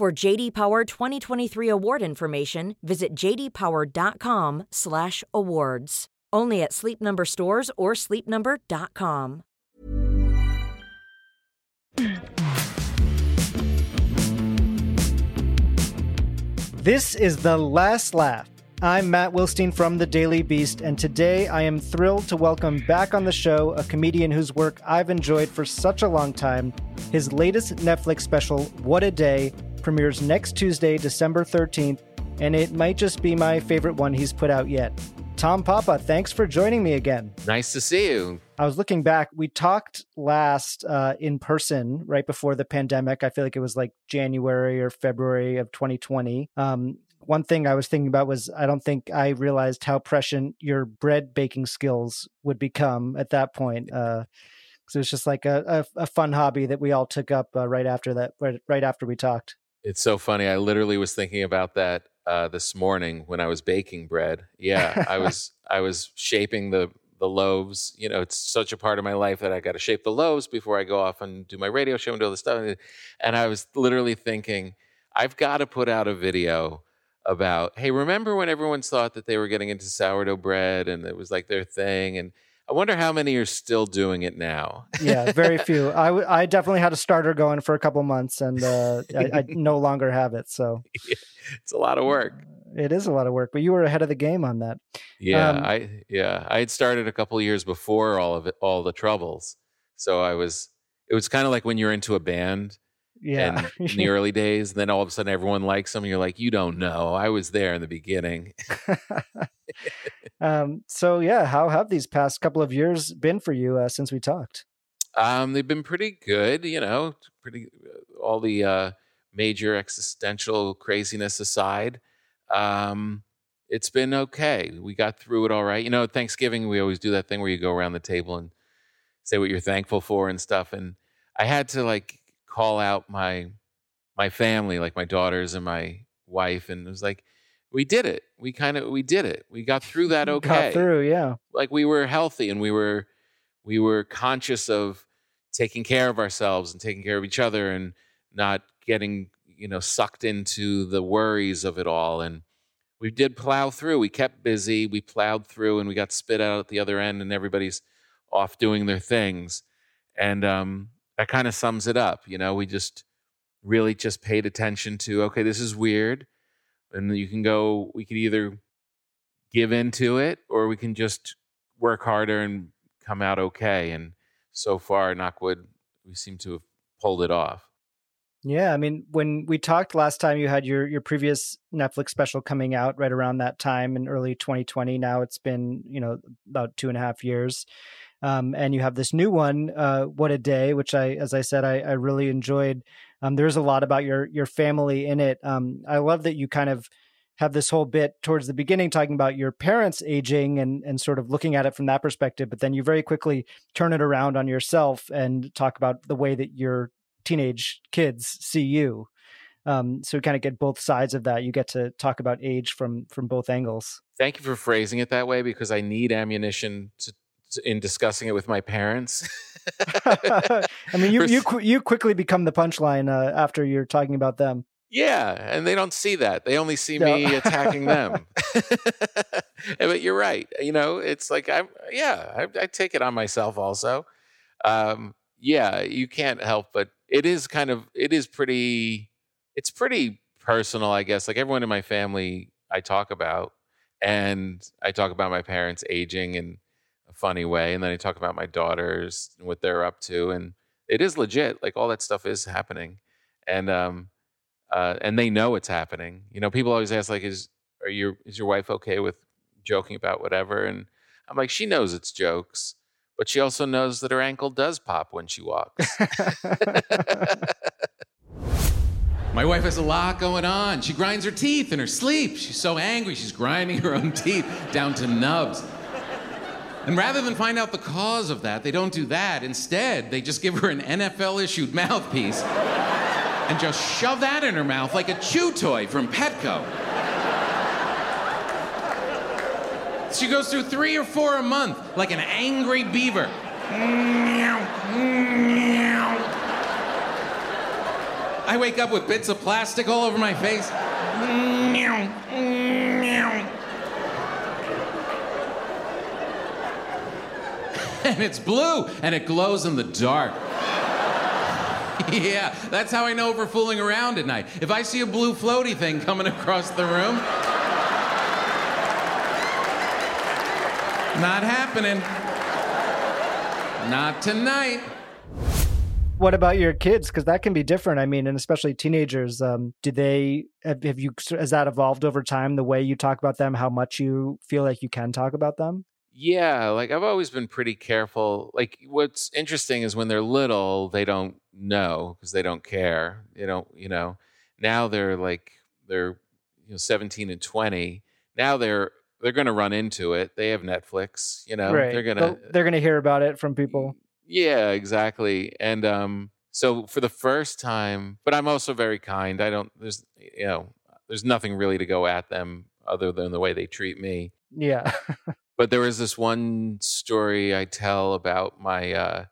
For JD Power 2023 award information, visit jdpower.com/awards. Only at Sleep Number stores or sleepnumber.com. This is the last laugh. I'm Matt Wilstein from The Daily Beast, and today I am thrilled to welcome back on the show a comedian whose work I've enjoyed for such a long time. His latest Netflix special, What a Day, premieres next Tuesday, December 13th, and it might just be my favorite one he's put out yet. Tom Papa, thanks for joining me again. Nice to see you. I was looking back. We talked last uh, in person right before the pandemic. I feel like it was like January or February of 2020. Um, one thing I was thinking about was I don't think I realized how prescient your bread baking skills would become at that point. Uh, so it was just like a, a, a, fun hobby that we all took up uh, right after that, right, right after we talked. It's so funny. I literally was thinking about that uh, this morning when I was baking bread. Yeah, I was I was shaping the the loaves. You know, it's such a part of my life that I got to shape the loaves before I go off and do my radio show and do all this stuff. And I was literally thinking, I've got to put out a video about, hey, remember when everyone thought that they were getting into sourdough bread and it was like their thing and I wonder how many are still doing it now. yeah, very few. I, w- I definitely had a starter going for a couple months, and uh, I, I, no longer have it. So it's a lot of work. It is a lot of work, but you were ahead of the game on that. Yeah, um, I yeah I had started a couple years before all of it, all the troubles. So I was. It was kind of like when you're into a band yeah. in the early days. And then all of a sudden everyone likes them. You're like, you don't know. I was there in the beginning. um, so yeah, how have these past couple of years been for you uh, since we talked? Um, they've been pretty good, you know, pretty uh, all the uh, major existential craziness aside. Um, it's been okay. We got through it all right. You know, Thanksgiving we always do that thing where you go around the table and say what you're thankful for and stuff. And I had to like call out my my family, like my daughters and my wife, and it was like, we did it. We kind of we did it. We got through that okay. Got through, yeah. Like we were healthy and we were we were conscious of taking care of ourselves and taking care of each other and not getting you know sucked into the worries of it all and we did plow through we kept busy we plowed through and we got spit out at the other end and everybody's off doing their things and um that kind of sums it up. You know, we just really just paid attention to, okay, this is weird. And you can go, we could either give into it or we can just work harder and come out okay. And so far, Knockwood, we seem to have pulled it off. Yeah, I mean, when we talked last time, you had your your previous Netflix special coming out right around that time in early 2020. Now it's been you know about two and a half years, um, and you have this new one, uh, "What a Day," which I, as I said, I, I really enjoyed. Um, there's a lot about your your family in it. Um, I love that you kind of have this whole bit towards the beginning talking about your parents aging and and sort of looking at it from that perspective, but then you very quickly turn it around on yourself and talk about the way that your teenage kids see you. Um, so we kind of get both sides of that. You get to talk about age from from both angles. Thank you for phrasing it that way because I need ammunition to in discussing it with my parents. I mean, you you you quickly become the punchline uh, after you're talking about them. Yeah, and they don't see that. They only see no. me attacking them. but you're right. You know, it's like I'm. yeah, I, I take it on myself also. Um, yeah, you can't help but it is kind of it is pretty it's pretty personal, I guess. Like everyone in my family I talk about and I talk about my parents aging and funny way. And then I talk about my daughters and what they're up to. And it is legit. Like all that stuff is happening. And um uh and they know it's happening. You know, people always ask like, is are your is your wife okay with joking about whatever? And I'm like, she knows it's jokes, but she also knows that her ankle does pop when she walks. My wife has a lot going on. She grinds her teeth in her sleep. She's so angry, she's grinding her own teeth down to nubs. And rather than find out the cause of that, they don't do that. Instead, they just give her an NFL issued mouthpiece and just shove that in her mouth like a chew toy from Petco. She goes through three or four a month like an angry beaver. I wake up with bits of plastic all over my face. and it's blue and it glows in the dark. yeah, that's how I know if we're fooling around at night. If I see a blue floaty thing coming across the room, not happening. Not tonight. What about your kids? Because that can be different. I mean, and especially teenagers. Um, do they have, have you has that evolved over time? The way you talk about them, how much you feel like you can talk about them? Yeah, like I've always been pretty careful. Like what's interesting is when they're little, they don't know because they don't care. They don't, you know. Now they're like they're you know 17 and 20. Now they're they're going to run into it. They have Netflix, you know. Right. They're going to they're going to hear about it from people. Yeah, exactly. And um so for the first time, but I'm also very kind. I don't there's you know, there's nothing really to go at them other than the way they treat me. Yeah. but there was this one story I tell about my uh,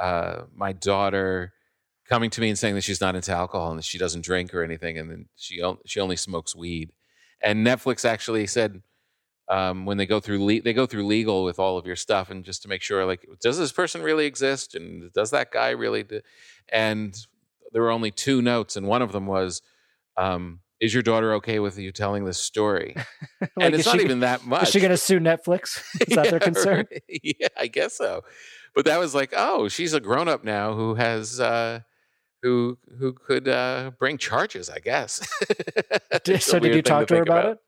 uh, my daughter coming to me and saying that she's not into alcohol and that she doesn't drink or anything, and then she on- she only smokes weed. And Netflix actually said um, when they go through le- they go through legal with all of your stuff, and just to make sure, like, does this person really exist, and does that guy really? Do-? And there were only two notes, and one of them was. Um, is your daughter okay with you telling this story? Like, and it's not she- even that much. Is she going to sue Netflix? Is that their concern? Yeah, I guess so. But that was like, oh, she's a grown up now who has uh who who could uh bring charges, I guess. So did you talk to her think about it?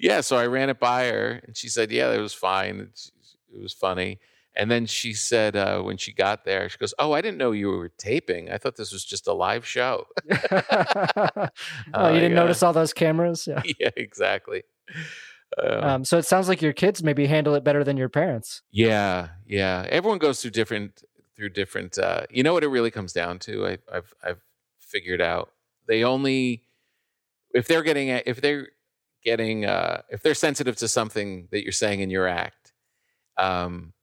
Yeah, so I ran it by her and she said, Yeah, it was fine. It was funny. And then she said uh, when she got there, she goes, "Oh, I didn't know you were taping. I thought this was just a live show." oh, you didn't yeah. notice all those cameras? Yeah. yeah, exactly. Uh, Um, so it sounds like your kids maybe handle it better than your parents. Yeah, yeah. Everyone goes through different through different. Uh, you know what it really comes down to? I, I've I've figured out. They only if they're getting if they're getting uh, if they're sensitive to something that you're saying in your act, um,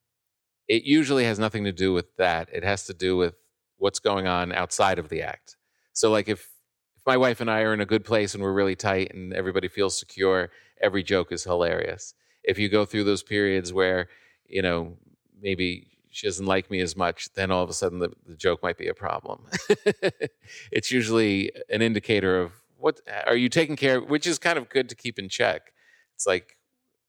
it usually has nothing to do with that. It has to do with what's going on outside of the act. So, like if if my wife and I are in a good place and we're really tight and everybody feels secure, every joke is hilarious. If you go through those periods where, you know, maybe she doesn't like me as much, then all of a sudden the, the joke might be a problem. it's usually an indicator of what are you taking care of, which is kind of good to keep in check. It's like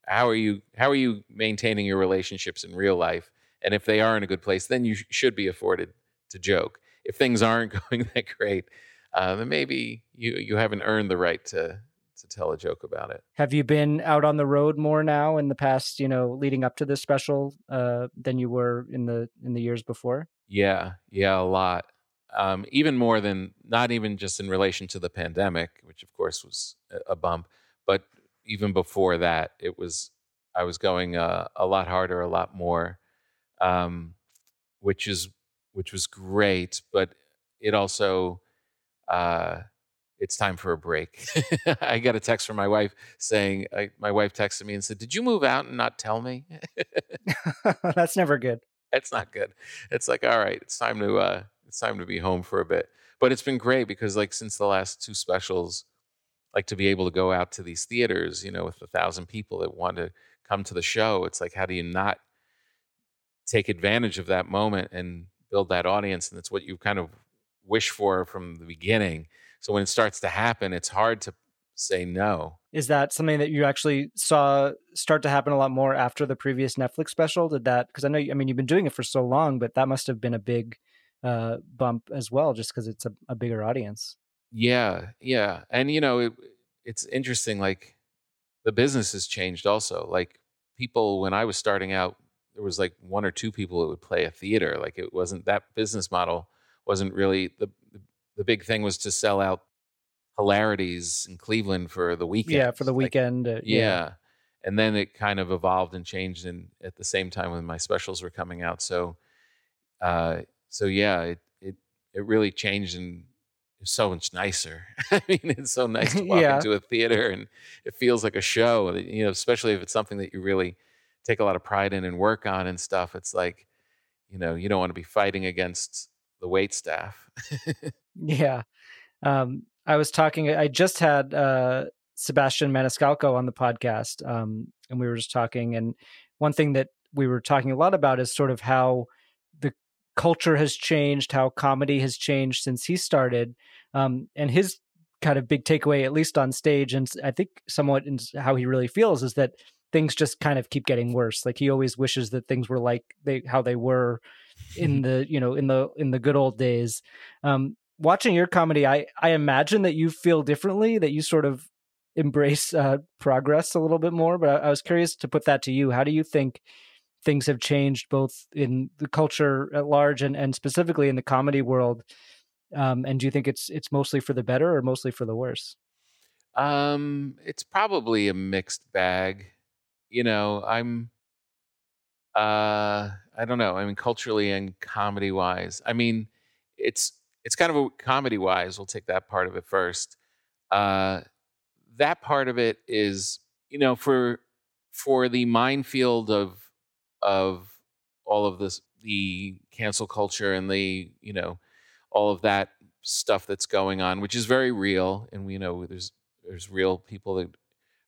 how are you how are you maintaining your relationships in real life? And if they are in a good place, then you sh- should be afforded to joke. If things aren't going that great, uh, then maybe you you haven't earned the right to to tell a joke about it. Have you been out on the road more now in the past, you know, leading up to this special uh, than you were in the in the years before? Yeah, yeah, a lot. Um, even more than not even just in relation to the pandemic, which of course was a- a bump, but even before that, it was I was going uh, a lot harder, a lot more, um, which is which was great. But it also uh, it's time for a break. I got a text from my wife saying I, my wife texted me and said, "Did you move out and not tell me?" That's never good. It's not good. It's like, all right, it's time to uh it's time to be home for a bit. But it's been great because like since the last two specials, like to be able to go out to these theaters, you know, with a thousand people that want to come to the show, it's like how do you not take advantage of that moment and build that audience? And it's what you kind of wish for from the beginning. So when it starts to happen, it's hard to say no. Is that something that you actually saw start to happen a lot more after the previous Netflix special? Did that because I know I mean you've been doing it for so long, but that must have been a big uh, bump as well, just because it's a, a bigger audience. Yeah, yeah, and you know, it, it's interesting. Like the business has changed also. Like people, when I was starting out, there was like one or two people that would play a theater. Like it wasn't that business model wasn't really the the big thing was to sell out hilarities in Cleveland for the weekend. Yeah, for the Like, weekend. uh, yeah. And then it kind of evolved and changed in at the same time when my specials were coming out. So uh so yeah, it it it really changed and it's so much nicer. I mean, it's so nice to walk Yeah. into a theater and it feels like a show, you know, especially if it's something that you really take a lot of pride in and work on and stuff. It's like, you know, you don't want to be fighting against the wait staff. Yeah. Um, I was talking, I just had uh, Sebastian Maniscalco on the podcast, um, and we were just talking. And one thing that we were talking a lot about is sort of how the culture has changed, how comedy has changed since he started. Um, and his kind of big takeaway, at least on stage, and I think somewhat in how he really feels, is that things just kind of keep getting worse. Like he always wishes that things were like they how they were in the you know in the in the good old days. Um, watching your comedy, I I imagine that you feel differently, that you sort of embrace uh, progress a little bit more. But I, I was curious to put that to you. How do you think things have changed both in the culture at large and and specifically in the comedy world? Um, and do you think it's it's mostly for the better or mostly for the worse? Um, it's probably a mixed bag. You know, I'm uh I don't know. I mean culturally and comedy wise. I mean, it's it's kind of a comedy wise, we'll take that part of it first. Uh that part of it is, you know, for for the minefield of of all of this the cancel culture and the, you know, all of that stuff that's going on, which is very real and we know there's there's real people that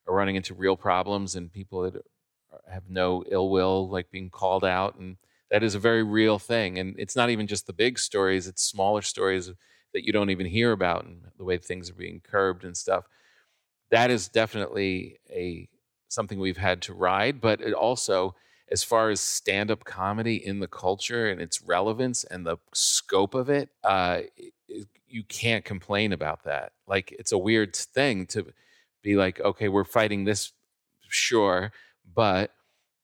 are running into real problems and people that have no ill will like being called out and that is a very real thing and it's not even just the big stories it's smaller stories that you don't even hear about and the way things are being curbed and stuff. That is definitely a something we've had to ride but it also as far as stand-up comedy in the culture and its relevance and the scope of it uh it- it- you can't complain about that. Like it's a weird thing to be like okay we're fighting this sure but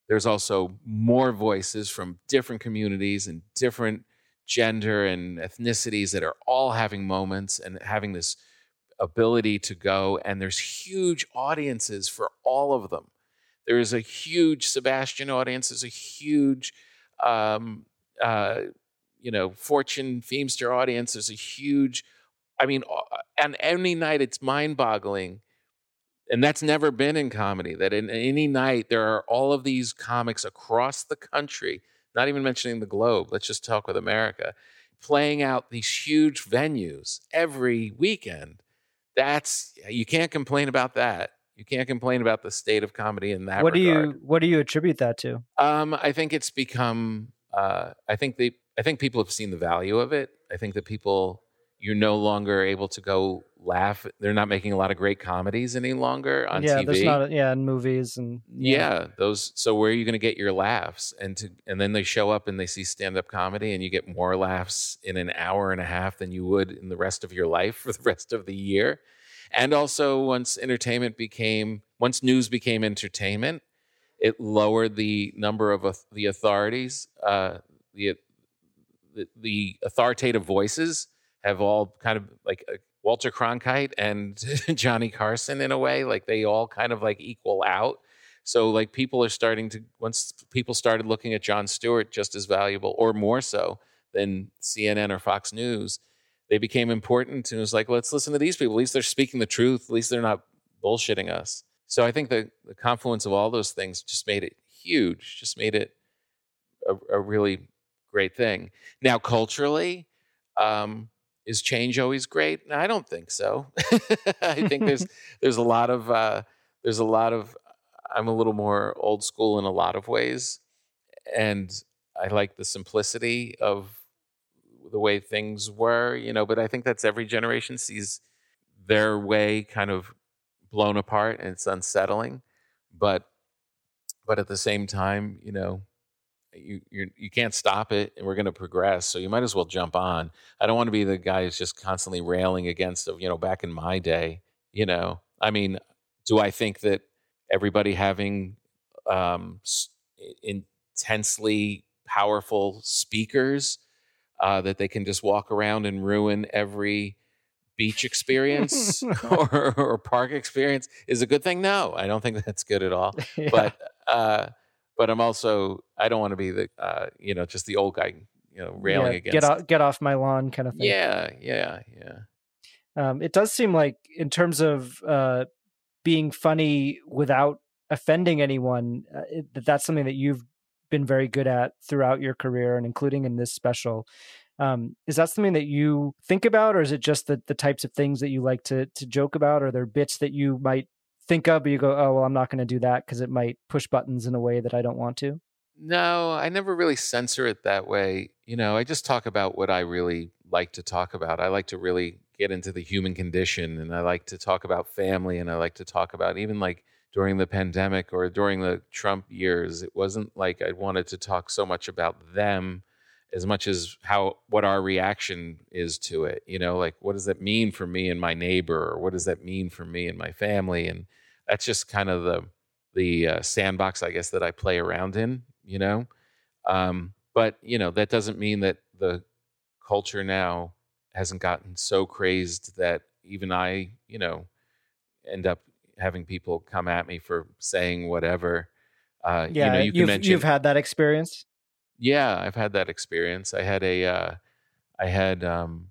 there's also more voices from different communities and different gender and ethnicities that are all having moments and having this ability to go and there's huge audiences for all of them. There is a huge sebastian audience there's a huge um, uh, you know Fortune Feimster audience there's a huge i mean and any night it's mind-boggling and that's never been in comedy that in any night there are all of these comics across the country not even mentioning the globe let's just talk with america playing out these huge venues every weekend that's you can't complain about that you can't complain about the state of comedy in that what do you what do you attribute that to? Um, I think it's become. Uh, I think they. I think people have seen the value of it. I think that people. You're no longer able to go laugh. They're not making a lot of great comedies any longer on yeah, TV. there's not yeah in movies and yeah. those. So where are you going to get your laughs? And to and then they show up and they see stand up comedy, and you get more laughs in an hour and a half than you would in the rest of your life for the rest of the year. And also, once entertainment became, once news became entertainment, it lowered the number of auth- the authorities. Uh, the, the the authoritative voices have all kind of like uh, Walter Cronkite and Johnny Carson in a way, like they all kind of like equal out. So like people are starting to once people started looking at Jon Stewart just as valuable or more so than CNN or Fox News, they became important and it was like let's listen to these people. At least they're speaking the truth. At least they're not bullshitting us. So I think the the confluence of all those things just made it huge. Just made it a, a really great thing. Now culturally, um, is change always great? I don't think so. I think there's there's a lot of uh, there's a lot of I'm a little more old school in a lot of ways, and I like the simplicity of the way things were, you know. But I think that's every generation sees their way kind of blown apart, and it's unsettling. But but at the same time, you know, you you you can't stop it, and we're going to progress. So you might as well jump on. I don't want to be the guy who's just constantly railing against. You know, back in my day, you know, I mean, do I think that everybody having um, intensely powerful speakers uh, that they can just walk around and ruin every beach experience or, or park experience is a good thing. No, I don't think that's good at all. Yeah. But uh, but I'm also I don't want to be the uh, you know just the old guy you know railing Yeah, against. get off get off my lawn kind of thing. Yeah, yeah, yeah. Um, it does seem like in terms of uh, being funny without offending anyone, uh, it, that that's something that you've been very good at throughout your career and including in this special. Um, is that something that you think about, or is it just the, the types of things that you like to to joke about? Are there bits that you might think of, but you go, "Oh, well, I'm not going to do that because it might push buttons in a way that I don't want to." No, I never really censor it that way. You know, I just talk about what I really like to talk about. I like to really get into the human condition and I like to talk about family and I like to talk about even like during the pandemic or during the Trump years, it wasn't like I wanted to talk so much about them as much as how what our reaction is to it. You know, like what does that mean for me and my neighbor or what does that mean for me and my family and that's just kind of the the uh, sandbox I guess that I play around in, you know. Um, but you know that doesn't mean that the culture now hasn't gotten so crazed that even I, you know, end up having people come at me for saying whatever. Uh, Yeah, you know, you can have mention. you've had that experience. yeah, I've had that experience. I had a, uh, I had, um,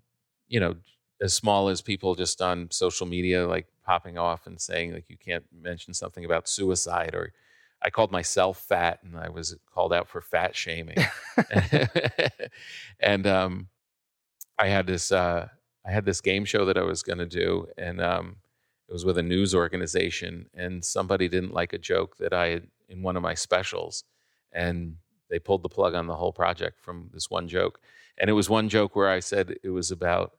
you know, as small as people just on social media, like popping off and saying like you can't mention something about suicide or. I called myself fat, and I was called out for fat shaming. and um, I had this uh, I had this game show that I was going to do, and um, it was with a news organization, and somebody didn't like a joke that I had in one of my specials, and they pulled the plug on the whole project from this one joke. And it was one joke where I said it was about.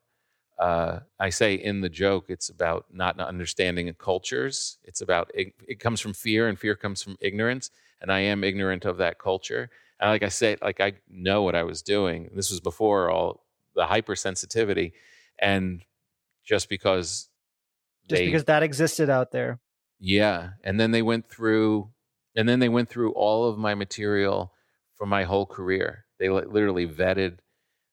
Uh, I say in the joke, it's about not understanding cultures. It's about it, it comes from fear, and fear comes from ignorance. And I am ignorant of that culture. And like I say, like I know what I was doing. This was before all the hypersensitivity, and just because Just they, because that existed out there. yeah, and then they went through, and then they went through all of my material from my whole career. They literally vetted.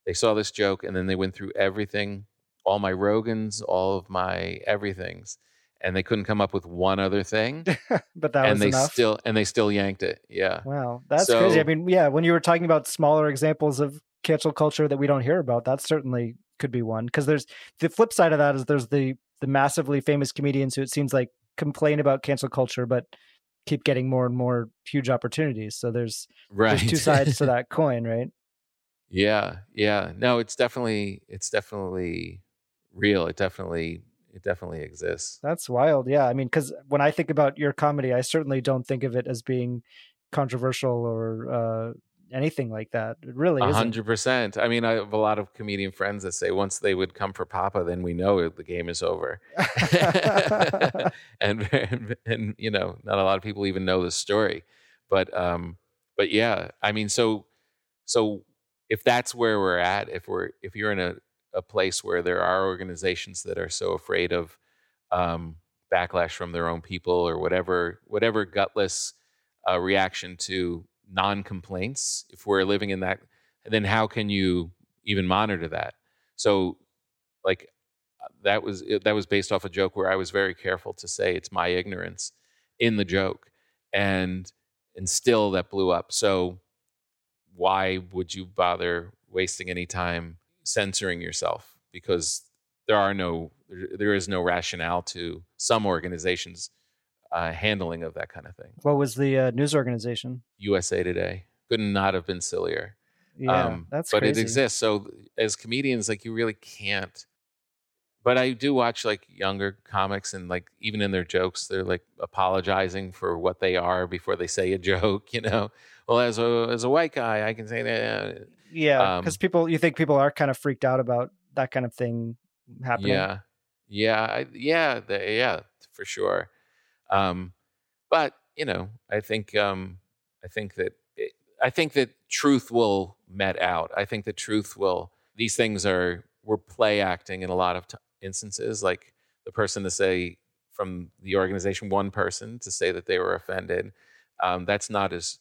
They saw this joke, and then they went through everything, all my Rogans, all of my everythings, and they couldn't come up with one other thing, but that and was they enough. still and they still yanked it. Yeah, Wow, that's crazy. I mean, yeah, when you were talking about smaller examples of cancel culture that we don't hear about, that certainly could be one. Because there's the flip side of that is there's the the massively famous comedians who it seems like complain about cancel culture, but keep getting more and more huge opportunities. So there's right. there's two sides to that coin, right? Yeah, yeah. No, it's definitely it's definitely real. It definitely it definitely exists. That's wild. Yeah, I mean, because when I think about your comedy, I certainly don't think of it as being controversial or uh, anything like that. It really hundred percent. I mean, I have a lot of comedian friends that say once they would come for Papa, then we know the game is over. and, and and you know, not a lot of people even know the story. But um, but yeah, I mean, so so if that's where we're at, if we're if you're in a a place where there are organizations that are so afraid of um, backlash from their own people or whatever whatever gutless uh, reaction to non-complaints if we're living in that then how can you even monitor that? So like that was that was based off a joke where i was very careful to say it's my ignorance in the joke and and still that blew up. So why would you bother wasting any time censoring yourself because there are no there, is no rationale to some organizations uh, handling of that kind of thing. What was the uh, news organization? usa today. Could not have been sillier. Yeah, um, that's but crazy. it exists. So as comedians like you really can't but i do watch like younger comics and like even in their jokes they're like apologizing for what they are before they say a joke you know? Well as a as a white guy i can say that Yeah, um, because people, you think people are kind of freaked out about that kind of thing happening. Yeah, yeah, I, yeah, the, yeah, for sure. Um, but you know, I think um, I think that it, I think that truth will met out. I think the truth will. These things are we're play acting in a lot of t- instances. Like the person to say from the organization, one person to say that they were offended. Um, that's not as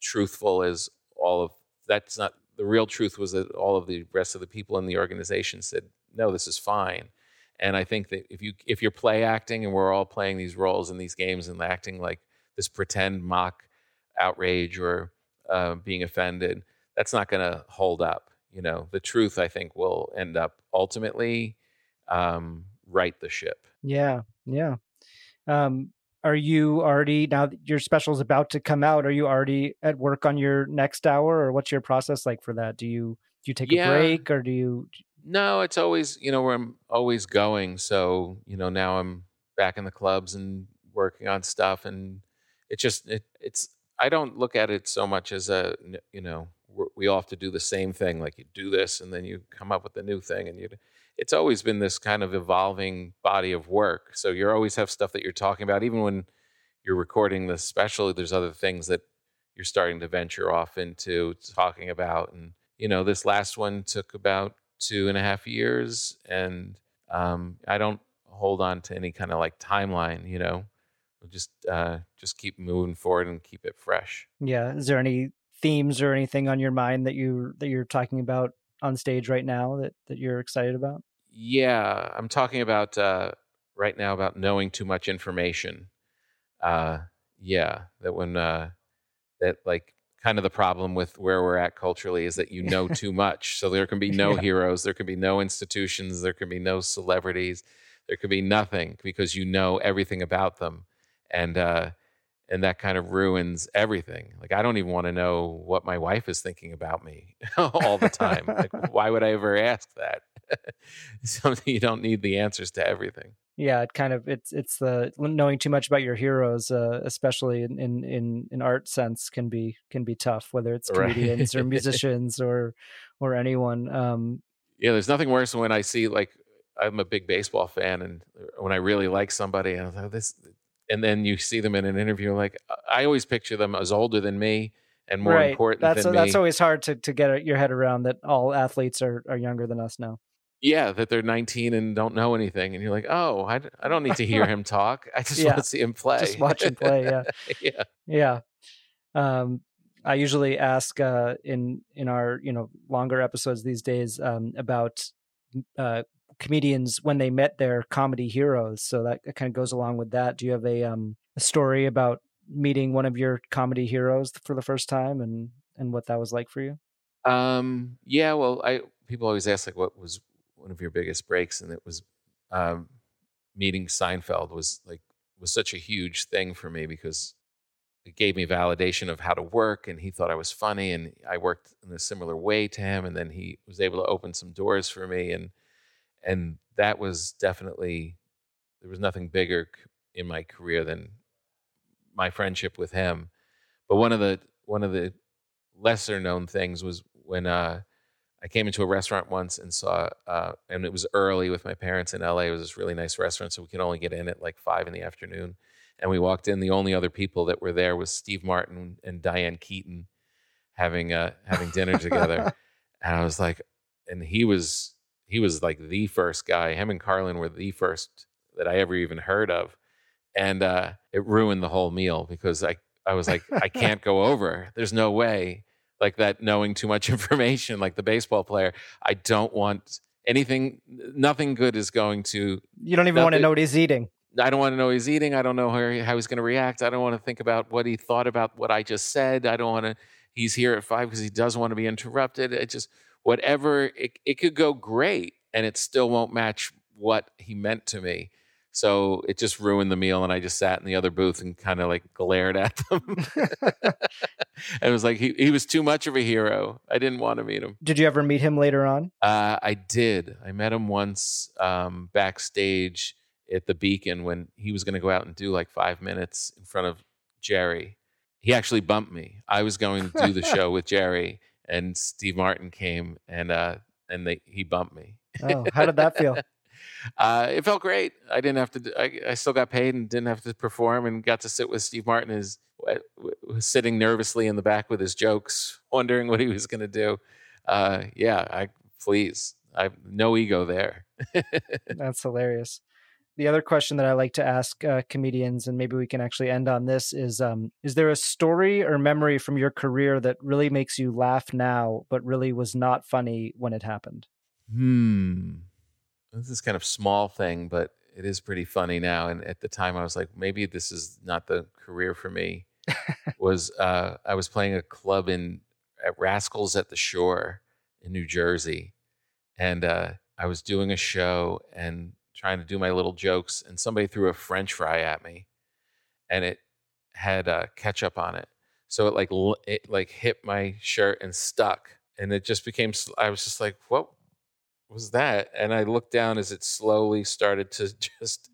truthful as all of. That's not the real truth was that all of the rest of the people in the organization said, "No, this is fine." And I think that if you if you're play acting and we're all playing these roles in these games and acting like this pretend mock outrage or uh, being offended, that's not going to hold up. You know, the truth I think will end up ultimately um, right the ship. Yeah, yeah. Um, are you already now that your special is about to come out? Are you already at work on your next hour, or what's your process like for that? Do you do you take Yeah. a break, or do you? No, it's always you know where I'm always going. So you know now I'm back in the clubs and working on stuff, and it just it, it's I don't look at it so much as a you know we're, we all have to do the same thing. Like you do this, and then you come up with a new thing, and you. It's always been this kind of evolving body of work. So you always have stuff that you're talking about, even when you're recording the special. There's other things that you're starting to venture off into talking about, and you know this last one took about two and a half years, and um, I don't hold on to any kind of like timeline. You know, We'll just uh, just keep moving forward and keep it fresh. Yeah, is there any themes or anything on your mind that you that you're talking about on stage right now that that you're excited about? Yeah, I'm talking about uh, right now about knowing too much information. Uh, yeah, that when uh, that like kind of the problem with where we're at culturally is that you know too much. So there can be no Yeah. heroes, there can be no institutions, there can be no celebrities, there could be nothing because you know everything about them, and uh, and that kind of ruins everything. Like I don't even want to know what my wife is thinking about me all the time. like why would I ever ask that? Something you don't need the answers to everything. yeah it kind of it's it's the knowing too much about your heroes uh, especially in, in in in art sense can be can be tough whether it's Right. comedians or musicians or or anyone um Yeah, there's nothing worse than when I see like I'm a big baseball fan, and uh, when I really like somebody, and like, "Oh, this, and then you see them in an interview, like I always picture them as older than me and more right important that's than that's always hard to to get your head around that all athletes are are younger than us now yeah, that they're 19 and don't know anything, and you're like, oh, i, I don't need to hear him talk. I just Yeah. want to see him play. just watch him play yeah yeah. Yeah. Um, I usually ask uh, in in our you know longer episodes these days um, about uh, comedians when they met their comedy heroes. So that kind of goes along with that. Do you have a um, a story about meeting one of your comedy heroes for the first time and and what that was like for you? Um, yeah, well, I people always ask like what was one of your biggest breaks, and it was um, meeting Seinfeld was like was such a huge thing for me because it gave me validation of how to work, and he thought I was funny, and I worked in a similar way to him, and then he was able to open some doors for me, and and that was definitely there was nothing bigger in my career than my friendship with him. But one of the one of the lesser known things was when uh, I came into a restaurant once and saw, uh, and it was early with my parents in LA. It was this really nice restaurant, so we could only get in at like five in the afternoon. And we walked in. The only other people that were there was Steve Martin and Diane Keaton having uh, having dinner together. And I was like, and he was he was like the first guy. Him and Carlin were the first that I ever even heard of, and uh, it ruined the whole meal because I I was like, I can't go over. There's no way. Like that, knowing too much information, like the baseball player. I don't want anything. Nothing good is going to. You don't even want to know what he's eating. I don't want to know he's eating. I don't know how, he- how he's going to react. I don't want to think about what he thought about what I just said. I don't want to. He's here at five because he doesn't want to be interrupted. It just whatever. It it could go great, and it still won't match what he meant to me. So it just ruined the meal, and I just sat in the other booth and kind of like glared at them. and it was like he, he was too much of a hero. I didn't want to meet him. Did you ever meet him later on? Uh, I did. I met him once um, backstage at the Beacon when he was going to go out and do like five minutes in front of Jerry. He actually bumped me. I was going to do the show with Jerry, and Steve Martin came and uh, and they, he bumped me. Oh, how did that feel? Uh, it felt great. I didn't have to. I, I still got paid and didn't have to perform, and got to sit with Steve Martin, is was sitting nervously in the back with his jokes, wondering what he was going to do. Uh, yeah, I please. I have no ego there. That's hilarious. the other question that I like to ask uh, comedians, and maybe we can actually end on this, is um, is there a story or memory from your career that really makes you laugh now, but really was not funny when it happened? Hmm. This is kind of small thing, but it is pretty funny now. And at the time, I was like, maybe this is not the career for me. was uh, I was playing a club in at Rascals at the Shore in New Jersey, and uh, I was doing a show and trying to do my little jokes, and somebody threw a French fry at me, and it had uh, ketchup on it. So it like it like hit my shirt and stuck, and it just became. I was just like, "What was that?" And I looked down as it slowly started to just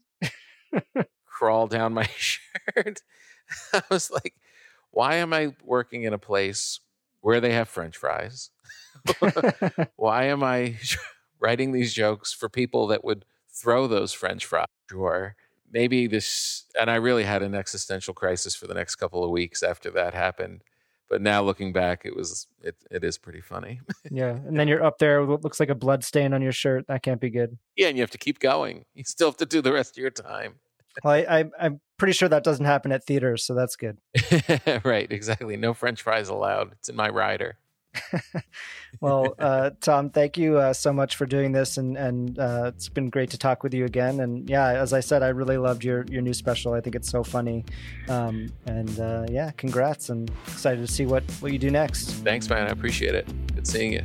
crawl down my shirt. I was like, "Why am I working in a place where they have French fries? Why am I writing these jokes for people that would throw those French fries. Or maybe this, and I really had an existential crisis for the next couple of weeks after that happened. But now looking back, it was it it is pretty funny. yeah, and then you're up there. with what looks like a blood stain on your shirt. That can't be good. Yeah, and you have to keep going. You still have to do the rest of your time. Well, I, I I'm pretty sure that doesn't happen at theaters, so that's good. right, exactly. No French fries allowed. It's in my rider. well, uh, Tom, thank you uh, so much for doing this, and and uh, it's been great to talk with you again. And yeah, as I said, I really loved your your new special. I think it's so funny, um, and uh, yeah, congrats! And excited to see what what you do next. Thanks, man. I appreciate it. Good seeing you.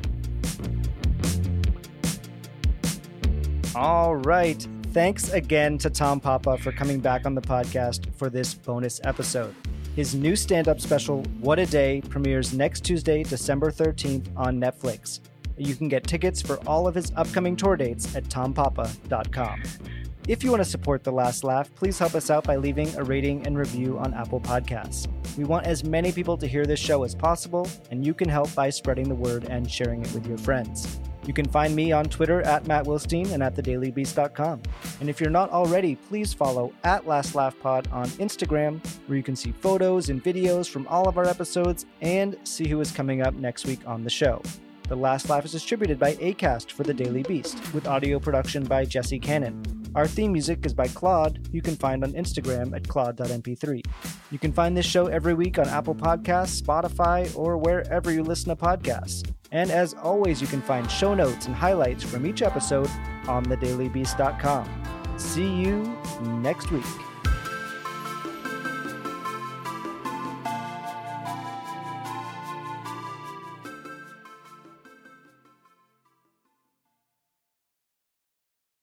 All right. Thanks again to Tom Papa for coming back on the podcast for this bonus episode. His new stand up special, What a Day, premieres next Tuesday, December 13th on Netflix. You can get tickets for all of his upcoming tour dates at tompapa.com. If you want to support The Last Laugh, please help us out by leaving a rating and review on Apple Podcasts. We want as many people to hear this show as possible, and you can help by spreading the word and sharing it with your friends. You can find me on Twitter at Matt Wilstein and at thedailybeast.com. And if you're not already, please follow at Last Laugh Pod on Instagram, where you can see photos and videos from all of our episodes and see who is coming up next week on the show. The Last Laugh is distributed by ACAST for The Daily Beast, with audio production by Jesse Cannon. Our theme music is by Claude, you can find on Instagram at claude.mp3. You can find this show every week on Apple Podcasts, Spotify, or wherever you listen to podcasts. And as always, you can find show notes and highlights from each episode on thedailybeast.com. See you next week.